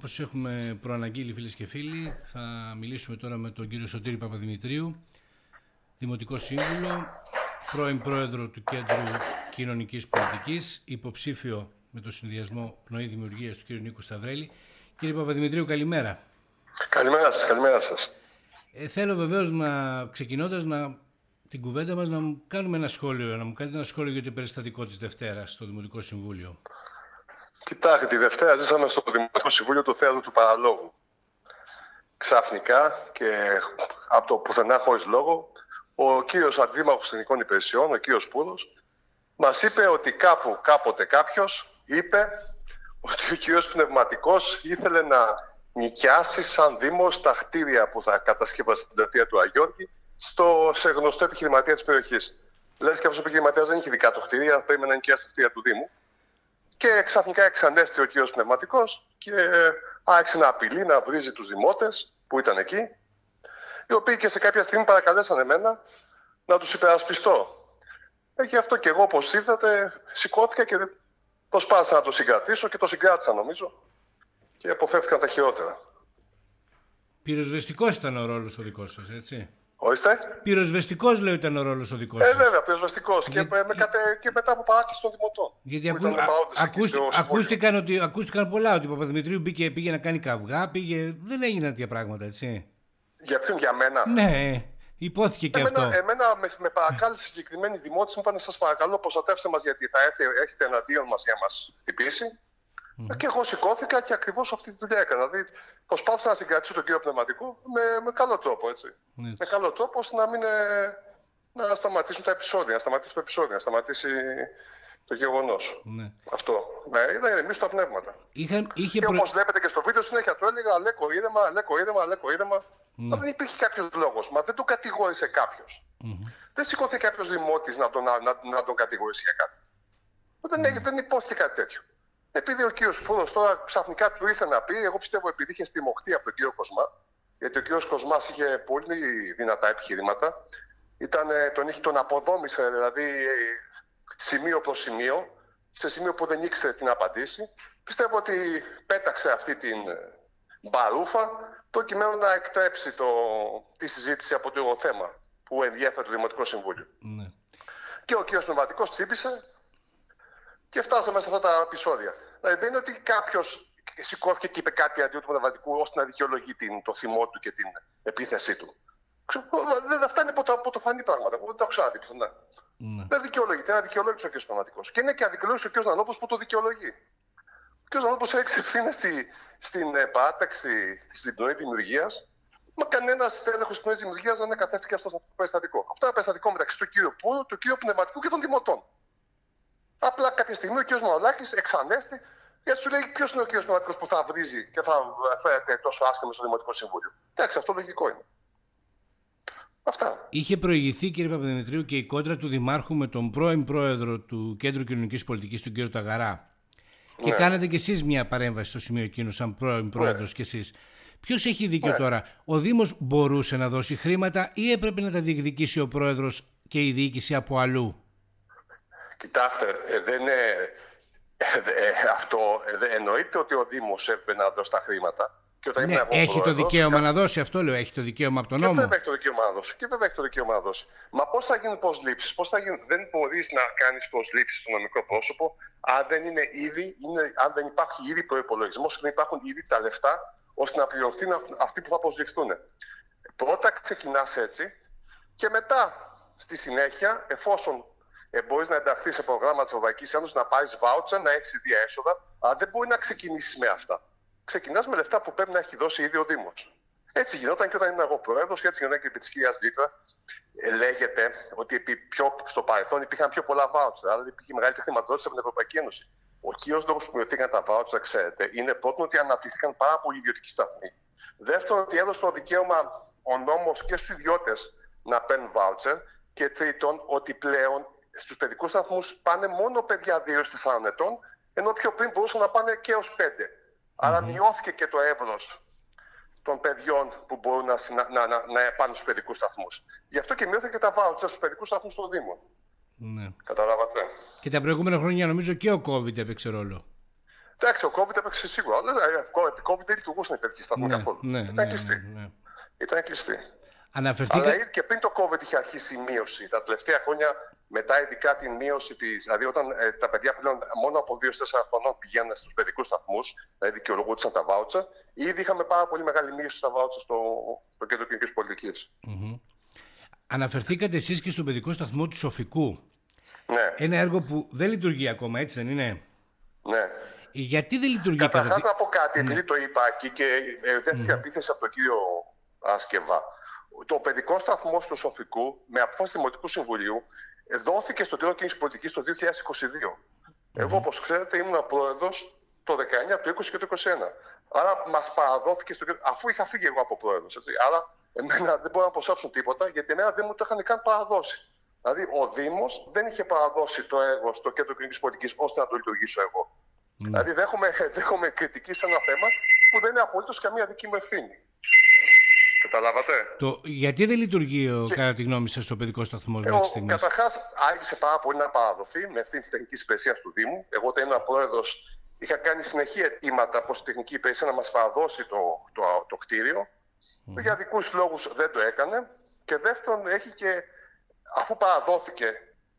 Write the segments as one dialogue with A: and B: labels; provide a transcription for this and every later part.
A: Όπως έχουμε προαναγγείλει φίλες και φίλοι, θα μιλήσουμε τώρα με τον κύριο Σωτήρη Παπαδημητρίου, Δημοτικός Σύμβουλο, πρώην Πρόεδρο του Κέντρου Κοινωνικής Πολιτικής, υποψήφιο με το συνδυασμό πνοή δημιουργίας του κ. Νίκου Σταυρέλη. Κύριε Παπαδημητρίου, καλημέρα.
B: Καλημέρα σας, καλημέρα σας.
A: Ε, θέλω βεβαίως να, ξεκινώντας να, την κουβέντα μας να μου κάνουμε ένα σχόλιο, να μου κάνετε ένα σχόλιο για το περιστατικό της Δευτέρας στο Δημοτικό Συμβούλιο.
B: Κοιτάξτε, τη Δευτέρα ζήσαμε στο Δημοτικό Συμβούλιο του Θέατρου του Παραλόγου. Ξαφνικά και από το πουθενά χωρίς λόγο, ο κύριος Αντίμαρχος Εθνικών Υπηρεσιών, ο κύριος Πούρος, μας είπε ότι κάπου, κάποτε κάποιος είπε ότι ο κύριος Πνευματικός ήθελε να νοικιάσει σαν Δήμος τα κτίρια που θα κατασκεύασε στην πλατεία του Αγιώργη στο, σε γνωστό επιχειρηματία της περιοχής. Λες και αυτός ο επιχειρηματίας δεν είχε δικά του κτίρια, θα να νοικιάσει τα κτίρια του Δήμου. Και ξαφνικά εξανέστη ο κύριος Πνευματικός και άρχισε να απειλεί, να βρίζει τους δημότες που ήταν εκεί, οι οποίοι και σε κάποια στιγμή παρακαλέσαν εμένα να τους υπερασπιστώ. Ε, γι' αυτό και εγώ, όπως είδατε, σηκώθηκα και προσπάθησα να το συγκρατήσω και το συγκράτησα νομίζω και αποφεύθηκαν τα χειρότερα.
A: Πυροσβεστικός ήταν ο ρόλος ο δικός σας, έτσι;
B: Ορίστε.
A: Πυροσβεστικός, λέω, ήταν ο ρόλος ο δικός
B: σας. Ε, βέβαια, πυροσβεστικός. Και, με, και μετά από παράκληση των δημοτών.
A: Γιατί ακού... ακούστηκαν, ότι, ακούστηκαν πολλά ότι ο Παπαδημητρίου μπήκε, πήγε να κάνει καυγά, πήγε... δεν έγιναν τέτοια πράγματα, έτσι.
B: Για ποιον, για μένα;
A: Ναι, υπόθηκε και
B: εμένα,
A: αυτό.
B: Εμένα με, με παρακάλεσε συγκεκριμένοι δημότε, μου είπαν: Σας παρακαλώ, προστατεύστε μας, γιατί θα έρθει, έχετε εναντίον μας για να μας χτυπήσει. Mm. Και εγώ σηκώθηκα και ακριβώς αυτή τη δουλειά έκανα. Δηλαδή, προσπάθησα να συγκρατήσω τον κύριο Πνευματικό με, με καλό τρόπο. Έτσι. έτσι. Με καλό τρόπο ώστε να μην. Ε, να σταματήσουν τα επεισόδια, να σταματήσει το επεισόδιο, να σταματήσει το γεγονός. Ναι. Αυτό. Ναι, ήταν εμεί τα πνεύματα.
A: Είχα, είχε
B: και όπως βλέπετε και στο βίντεο συνέχεια του έλεγα Αλέκο ήρεμα, Αλέκο ήρεμα, Αλέκο ήρεμα. Ναι. Δεν υπήρχε κάποιος λόγος. Μα δεν τον κατηγόρησε κάποιος. Mm-hmm. Δεν σηκώθηκε κάποιος δημότη να τον, να, να τον κατηγορήσει για κάτι. Δεν, mm-hmm. δεν υπόθηκε κάτι τέτοιο. Επειδή ο κύριος Φούρο τώρα ξαφνικά του ήρθε να πει, εγώ πιστεύω επειδή είχε στιμωχτεί από τον κύριο Κοσμά, γιατί ο κύριος Κοσμάς είχε πολύ δυνατά επιχειρήματα, ήταν, τον, είχε, τον αποδόμησε δηλαδή σημείο προς σημείο, σε σημείο που δεν ήξερε τι να απαντήσει. Πιστεύω ότι πέταξε αυτή την μπαρούφα προκειμένου να εκτρέψει το, τη συζήτηση από το θέμα που ενδιαφέρει το Δημοτικό Συμβούλιο. Ναι. Και ο κύριος Πνευματικός τσίπησε και φτάσαμε σε αυτά τα επεισόδια. Δηλαδή δεν είναι ότι κάποιος σηκώθηκε και είπε κάτι αντί του πνευματικού ώστε να δικαιολογεί την, το θυμό του και την επίθεσή του. Δεν αυτά είναι πρωτοφανή πράγματα. Εγώ δεν το έχω ξαναδεί πουθενά. Ναι. Δεν δικαιολογείται. Είναι αδικαιολόγητο ο κ. Πνευματικό. Και είναι και αδικαιολόγητος ο κ. Νανόπο που το δικαιολογεί. Ο κ. Νανόπο έχει ευθύνε στη, στην ε, παράταξη στην πνοή δημιουργίας. Μα κανένας έλεγχος της πνοή δημιουργίας δεν εκατέφθηκε αυτό το περιστατικό. Αυτό είναι περιστατικό μεταξύ του κ. Πούλου, του κ. Πνευματικού και των δημοτών. Απλά κάποια στιγμή ο κ. Μαολάκη εξανέστη γιατί σου λέει ποιος είναι ο κ. Πνευματικό που θα βρίζει και θα φέρεται τόσο άσχημα στο Δημοτικό Συμβούλιο. Εντάξει, αυτό λογικό είναι. Αυτά.
A: Είχε προηγηθεί, κύριε Παπαδημητρίου, και η κόντρα του Δημάρχου με τον πρώην πρόεδρο του Κέντρου Κοινωνικής Πολιτικής, τον κύριο Ταγαρά. Ναι. Και κάνατε κι εσείς μια παρέμβαση στο σημείο εκείνο, σαν πρώην ναι. πρόεδρος κι εσείς. Ποιος έχει δίκιο ναι. τώρα, Ο Δήμος μπορούσε να δώσει χρήματα ή έπρεπε να τα διεκδικήσει ο πρόεδρος και η διοίκηση από αλλού;
B: Κοιτάξτε, ε, δεν είναι, ε, ε, αυτό, εννοείται ότι ο Δήμος έπρεπε να δώσει τα χρήματα.
A: Και όταν ναι, έχει το δικαίωμα να δώσει, αυτό λέω, έχει το δικαίωμα από τον νόμο.
B: Και βέβαια έχει το δικαίωμα να δώσει. Και βέβαια έχει το δικαίωμα να δώσει. Μα πώς θα γίνουν προσλήψεις, πώς θα γίνουν. Δεν μπορείς να κάνεις προσλήψεις στο νομικό πρόσωπο αν δεν, είναι ήδη, είναι, αν δεν υπάρχει ήδη προπολογισμό και δεν υπάρχουν ήδη τα λεφτά ώστε να πληρωθούν αυτοί που θα προσληφθούν. Πρώτα ξεκινάς έτσι και μετά στη συνέχεια, εφόσον ε, μπορείς να ενταχθείς σε πρόγραμμα της Ευρωπαϊκής Ένωσης, να πάρεις βάουτσα, να έχεις ίδια έσοδα, αλλά δεν μπορεί να ξεκινήσεις με αυτά. Ξεκινάς με λεφτά που πρέπει να έχει δώσει ήδη ο Δήμος. Έτσι γινόταν και όταν ήμουν εγώ πρόεδρος, έτσι γινόταν και επί τη κυρίας Λίτρα. Ε, λέγεται ότι επί πιο, στο παρελθόν υπήρχαν πιο πολλά βάουτσα, δηλαδή υπήρχε μεγαλύτερη χρηματοδότηση από την Ευρωπαϊκή Ένωση. Ο κύριος λόγος που μειωθήκαν τα βάουτσα, ξέρετε, είναι πρώτον ότι αναπτύχθηκαν πάρα πολλοί ιδιωτικοί σταθμοί. Δεύτερον, ότι έδωσε το δικαίωμα ο νόμος και στους ιδιώτες να παίρνουν βάουτσερ. Και τρίτον, ότι πλέον στους παιδικούς σταθμούς πάνε μόνο παιδιά 2-4 ετών, ενώ πιο πριν μπορούσαν να πάνε και ως 5. Άρα μειώθηκε και το εύρος των παιδιών που μπορούν να, να, να, να πάνε στους παιδικούς σταθμούς. Γι' αυτό και μειώθηκε και τα βάουτσα στους παιδικούς σταθμούς των Δήμων. Ναι. Καταλάβατε.
A: Και τα προηγούμενα χρόνια νομίζω και ο COVID έπαιξε ρόλο.
B: Εντάξει, ο COVID έπαιξε σίγουρα. Επί COVID δεν λειτουργούσαν οι παιδικοί σταθμοί ναι, καθόλου. Ναι, Ήταν ναι, κλειστή. Ναι, ναι. Ήταν κλειστή.
A: Αναφερθήκα...
B: Αλλά και πριν το COVID είχε αρχίσει η μείωση. Τα τελευταία χρόνια, μετά ειδικά την μείωση της. Δηλαδή, όταν ε, τα παιδιά πλέον μόνο από 2-4 χρονών πηγαίνουν στους παιδικούς σταθμούς, δηλαδή δικαιολογούνταν τα βάουτσα, ήδη είχαμε πάρα πολύ μεγάλη μείωση στα βάουτσα στο, στο κέντρο κοινωνικής πολιτικής. Mm-hmm.
A: Αναφερθήκατε εσείς και στον παιδικό σταθμό του Σοφικού.
B: Ναι.
A: Ένα έργο που δεν λειτουργεί ακόμα, έτσι δεν είναι;
B: Ναι.
A: Γιατί δεν λειτουργεί
B: Καταρχάς να πω κάτι, ναι. επειδή το είπα εκεί και ε, δέχτηκα mm. επίθεση από τον κύριο Άσκεβα. Το παιδικό σταθμό του Σοφικού, με απόφαση Δημοτικού Συμβουλίου, δόθηκε στο Κέντρο Κίνησης Πολιτικής το 2022. Mm. Εγώ, όπως ξέρετε, ήμουν πρόεδρος το 19, το 20 και το 21. Άρα μας παραδόθηκε στο αφού είχα φύγει εγώ από πρόεδρος. Άρα, εμένα δεν μπορούν να προσάψουν τίποτα, γιατί εμένα δεν μου το είχαν καν παραδώσει. Δηλαδή, ο Δήμος δεν είχε παραδώσει το έργο στο Κέντρο Κοινωνική Πολιτικής ώστε να το λειτουργήσω εγώ. Mm. Δηλαδή, δέχομαι, δέχομαι κριτική σε ένα θέμα που δεν είναι απολύτως καμία δική μου ευθύνη. Καταλάβατε;
A: Το, γιατί δεν λειτουργεί, ο, και... κατά τη γνώμη σας, ο παιδικό σταθμό μέχρι στιγμή.
B: Καταρχάς, άργησε πάρα πολύ να παραδοθεί με ευθύνη τη τεχνική υπηρεσία του Δήμου. Εγώ, όταν ήμουν πρόεδρος, είχα κάνει συνεχή αιτήματα προς τη τεχνική υπηρεσία να μας παραδώσει το, το, το, κτίριο. Mm. Για δικούς λόγους δεν το έκανε. Και δεύτερον, έχει και, αφού παραδόθηκε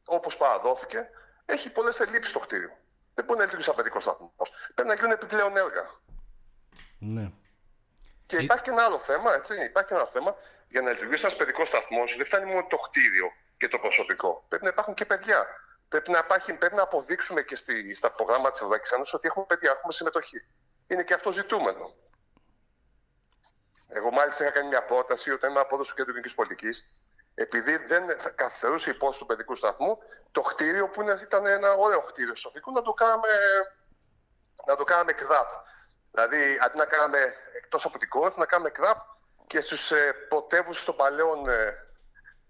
B: όπως παραδόθηκε, έχει πολλές ελλείψεις στο κτίριο. Δεν μπορεί να λειτουργήσει σαν παιδικός σταθμός. Πρέπει να γίνουν επιπλέον έργα.
A: Ναι.
B: Και ε- υπάρχει και ένα άλλο θέμα, έτσι. Υπάρχει και ένα άλλο θέμα. Για να λειτουργήσει ένας παιδικός σταθμός, δεν φτάνει μόνο το κτίριο και το προσωπικό. Πρέπει να υπάρχουν και παιδιά. Πρέπει να, υπάρχει, πρέπει να αποδείξουμε και στη, στα προγράμματα της Ευρωπαϊκής Ένωσης ότι έχουμε παιδιά, έχουμε συμμετοχή. Είναι και αυτό ζητούμενο. Εγώ μάλιστα είχα κάνει μια πρόταση όταν ήμουν απόδοση του Κέντρου Κοινωνική Πολιτικής, επειδή δεν καθυστερούσε η υπόθεση του παιδικού σταθμού, το κτίριο που ήταν ένα ωραίο κτίριο σοφικό να το κάναμε, να το κάναμε ΚΔΑΠ. Δηλαδή, αντί να κάνουμε εκτός από την Κόρινθ, να κάνουμε ΚΔΑΠ και στους ε, πρωτεύουσες των παλαιών ε,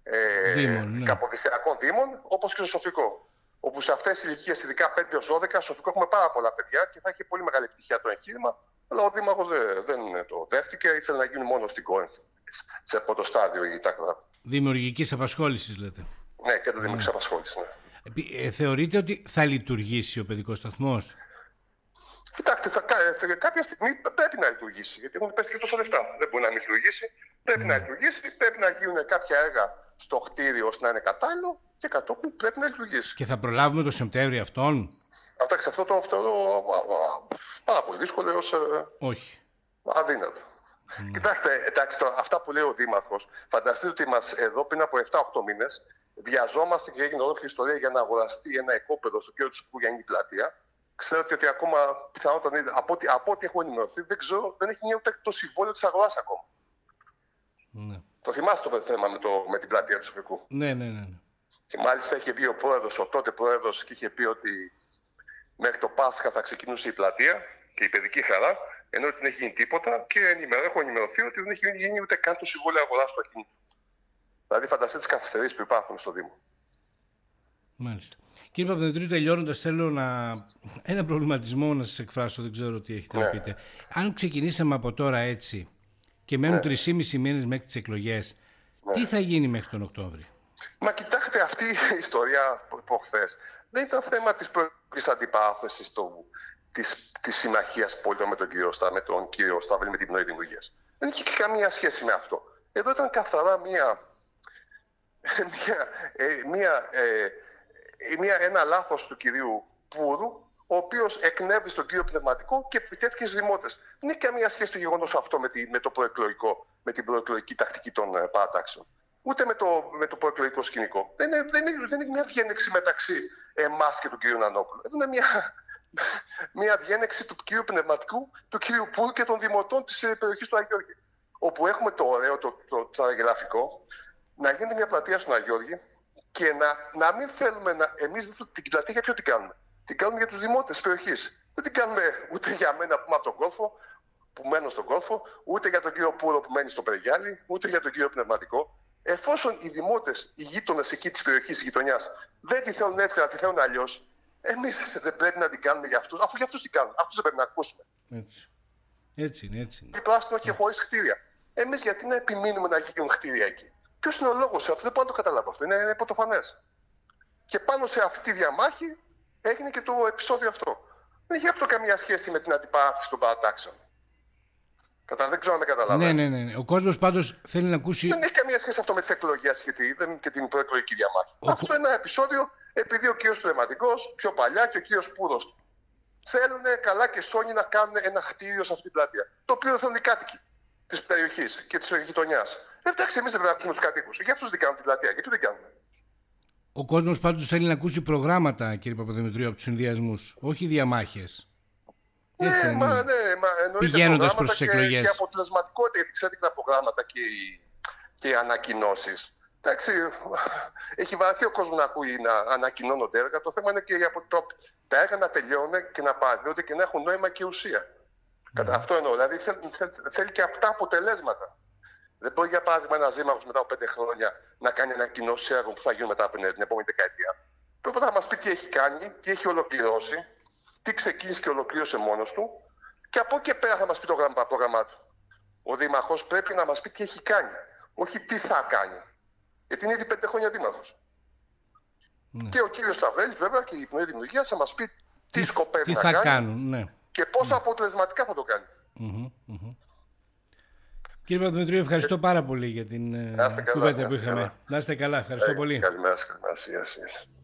B: ε, Δήμων, ναι. καποδιστριακών Δήμων, όπως και στο Σοφικό. Όπου σε αυτές τις ηλικίες, ειδικά 5 12, στο Σοφικό έχουμε πάρα πολλά παιδιά και θα έχει πολύ μεγάλη επιτυχία το εγχείρημα. Αλλά ο Δήμαρχος δεν, δεν το δέχτηκε, ήθελε να γίνει μόνο στην Κόρινθ. Σε πρώτο στάδιο η ΤΑΚΔΑΠ.
A: Δημιουργικής απασχόλησης, λέτε.
B: Ναι, και το δημιουργικής ναι. απασχόληση. Ναι.
A: Ε, θεωρείτε ότι θα λειτουργήσει ο παιδικός σταθμός;
B: Κοιτάξτε, θα, κάποια στιγμή πρέπει να λειτουργήσει. Γιατί έχουν πέσει και τόσα λεφτά. Δεν μπορεί να μην λειτουργήσει. Πρέπει να λειτουργήσει. Πρέπει να γίνουν κάποια έργα στο κτίριο ώστε να είναι κατάλληλο και κατόπιν πρέπει να λειτουργήσει.
A: Και θα προλάβουμε το Σεπτέμβριο αυτόν;
B: Εντάξει, αυτό το θεωρώ πάρα πολύ δύσκολο έως. Ε,
A: Όχι.
B: Αδύνατο. Mm. Κοιτάξτε, εντάξει, το, αυτά που λέει ο Δήμαρχος, φανταστείτε ότι μας εδώ πριν από 7-8 μήνες βιαζόμαστε και έγινε ολόκληρη ιστορία για να αγοραστεί ένα οικόπεδο στο κέντρο της Κούγιανή πλατεία Ξέρετε ότι ακόμα πιθανότατα από ό,τι, από ό,τι έχω ενημερωθεί, δεν ξέρω, δεν έχει γίνει ούτε το συμβόλαιο της αγοράς ακόμα. Ναι. Το θυμάστε το θέμα με, το, με την πλατεία του Σοφικού;
A: Ναι, ναι, ναι, ναι.
B: Και μάλιστα είχε πει ο πρόεδρος, ο τότε πρόεδρος, και είχε πει ότι μέχρι το Πάσχα θα ξεκινούσε η πλατεία και η παιδική χαρά, ενώ δεν έχει γίνει τίποτα και ενημερώ, έχω ενημερωθεί ότι δεν έχει γίνει ούτε καν το συμβόλαιο αγοράς του ακίνητου. Δηλαδή, φανταστείτε τις καθυστερήσεις που υπάρχουν στο Δήμο.
A: Μάλιστα. Κύριε Παπαδετρίου, τελειώνοντας, θέλω να... ένα προβληματισμό να σας εκφράσω, δεν ξέρω τι έχετε να ναι. πείτε. Αν ξεκινήσαμε από τώρα έτσι και μένουν ναι. 3,5 μήνες μέχρι τις εκλογές, ναι. τι θα γίνει μέχρι τον Οκτώβριο;
B: Μα κοιτάξτε, αυτή η ιστορία προχθέ δεν ήταν θέμα της πρώτης αντιπάθεση της της συμμαχία πόλεων με τον κύριο Στά, με τον κύριο Σταύλη, με την πνοή δημιουργίας. Δεν είχε καμία σχέση με αυτό. Εδώ ήταν καθαρά μία, μία, ε, μία ε, μια, ένα λάθος του κυρίου Πούρου, ο οποίος εκνεύει στον κύριο Πνευματικό και επιτέθηκε στου δημότες. Δεν έχει καμία σχέση το γεγονός αυτό με, τη, με, το προεκλογικό, με την προεκλογική τακτική των uh, παρατάξεων. Ούτε με το, με το προεκλογικό σκηνικό. Δεν είναι, δεν είναι, δεν είναι μια διένεξη μεταξύ εμάς και του κύριου Νανόπουλου. Δεν είναι μια, μια διένεξη του κυρίου Πνευματικού, του κύριου Πούρου και των δημοτών της ε, περιοχής του Αγιώργη. Όπου έχουμε το ωραίο, το, το, το, το να γίνεται μια πλατεία στον Αγιώργη, και να, να μην θέλουμε να. Εμείς την πλατεία για ποιο την κάνουμε. Την κάνουμε για του δημότες τη περιοχή. Δεν την κάνουμε ούτε για μένα που είμαι από τον κόλφο, που μένω στον κόλφο, ούτε για τον κύριο Πούρο που μένει στο Περιγιάλι, ούτε για τον κύριο Πνευματικό. Εφόσον οι δημότες, οι γείτονες εκεί της περιοχής, της γειτονιάς, δεν τη θέλουν έτσι, αλλά τη θέλουν αλλιώς, εμείς δεν πρέπει να την κάνουμε για αυτούς, αφού για αυτούς την κάνουν. Αυτούς δεν πρέπει να ακούσουμε.
A: Έτσι. Έτσι είναι, έτσι είναι.
B: Και πράσινο και χωρίς κτίρια. Εμείς γιατί να επιμείνουμε να γίνουν κτίρια εκεί; Ποιος είναι ο λόγος σε αυτό, δεν μπορώ να το καταλάβω αυτό. Είναι, είναι πρωτοφανές. Και πάνω σε αυτή τη διαμάχη έγινε και το επεισόδιο αυτό. δεν έχει αυτό καμία σχέση με την αντιπαράθεση των παρατάξεων. Κατά, δεν ξέρω αν με καταλαβαίνω.
A: Ναι, ναι, ναι. Ο κόσμος πάντως θέλει να ακούσει.
B: Δεν έχει καμία σχέση αυτό με τις εκλογές και, τη, και την προεκλογική διαμάχη. Ο... Αυτό είναι ένα επεισόδιο επειδή ο κύριος Τρεματικό πιο παλιά και ο κύριος Πούδο θέλουν καλά και σόνι να κάνουν ένα χτίριο σε αυτή την πλατεία. Το οποίο θέλουν οι κάτοικοι της περιοχής και της γειτονιάς. Εντάξει, εμείς δεν πρέπει να ακούσουμε τους κατοίκους. Για αυτούς δεν κάνουν την πλατεία. Γιατί δεν κάνουν.
A: Ο κόσμος πάντως θέλει να ακούσει προγράμματα, κύριε Παπαδημητρίου, από τους συνδυασμούς, όχι διαμάχες.
B: Ναι, μα, ναι, μα
A: Πηγαίνοντας προς τις εκλογές.
B: Και, και αποτελεσματικότητα, γιατί ξέρετε τα προγράμματα και οι, και οι ανακοινώσεις. Εντάξει, έχει βαρεθεί ο κόσμος να ακούει να ανακοινώνονται έργα. Το θέμα είναι και από το, τα έργα να τελειώνουν και να παραδίδονται και να έχουν νόημα και ουσία. Mm. Κατά αυτό εννοώ. Δηλαδή θέλ, θέλ, θέλει και αυτά αποτελέσματα. Δεν μπορεί για παράδειγμα ένας δήμαρχος μετά από πέντε χρόνια να κάνει ανακοινώσεις έργων που θα γίνουν μετά από την επόμενη δεκαετία. Πρέπει να μας πει τι έχει κάνει, τι έχει ολοκληρώσει, τι ξεκίνησε και ολοκλήρωσε μόνος του και από εκεί και πέρα θα μας πει το πρόγραμμά του. Ο Δήμαρχος πρέπει να μας πει τι έχει κάνει, όχι τι θα κάνει. Γιατί είναι ήδη πέντε χρόνια δήμαρχος. Ναι. Και ο κύριος Σταβέλη, βέβαια, και η Υπουργή Δημιουργίας θα μας πει τι, τι σκοπεύει
A: τι
B: να
A: θα
B: κάνει
A: κάνουν, ναι.
B: και πόσο ναι. αποτελεσματικά θα το κάνει.
A: Mm-hmm, mm-hmm. Κύριε Παπαδημητρίου, ευχαριστώ πάρα πολύ για την κουβέντα που είχαμε. Να είστε καλά, ευχαριστώ
B: ε,
A: πολύ.
B: Καλημέρα, καλημέρα.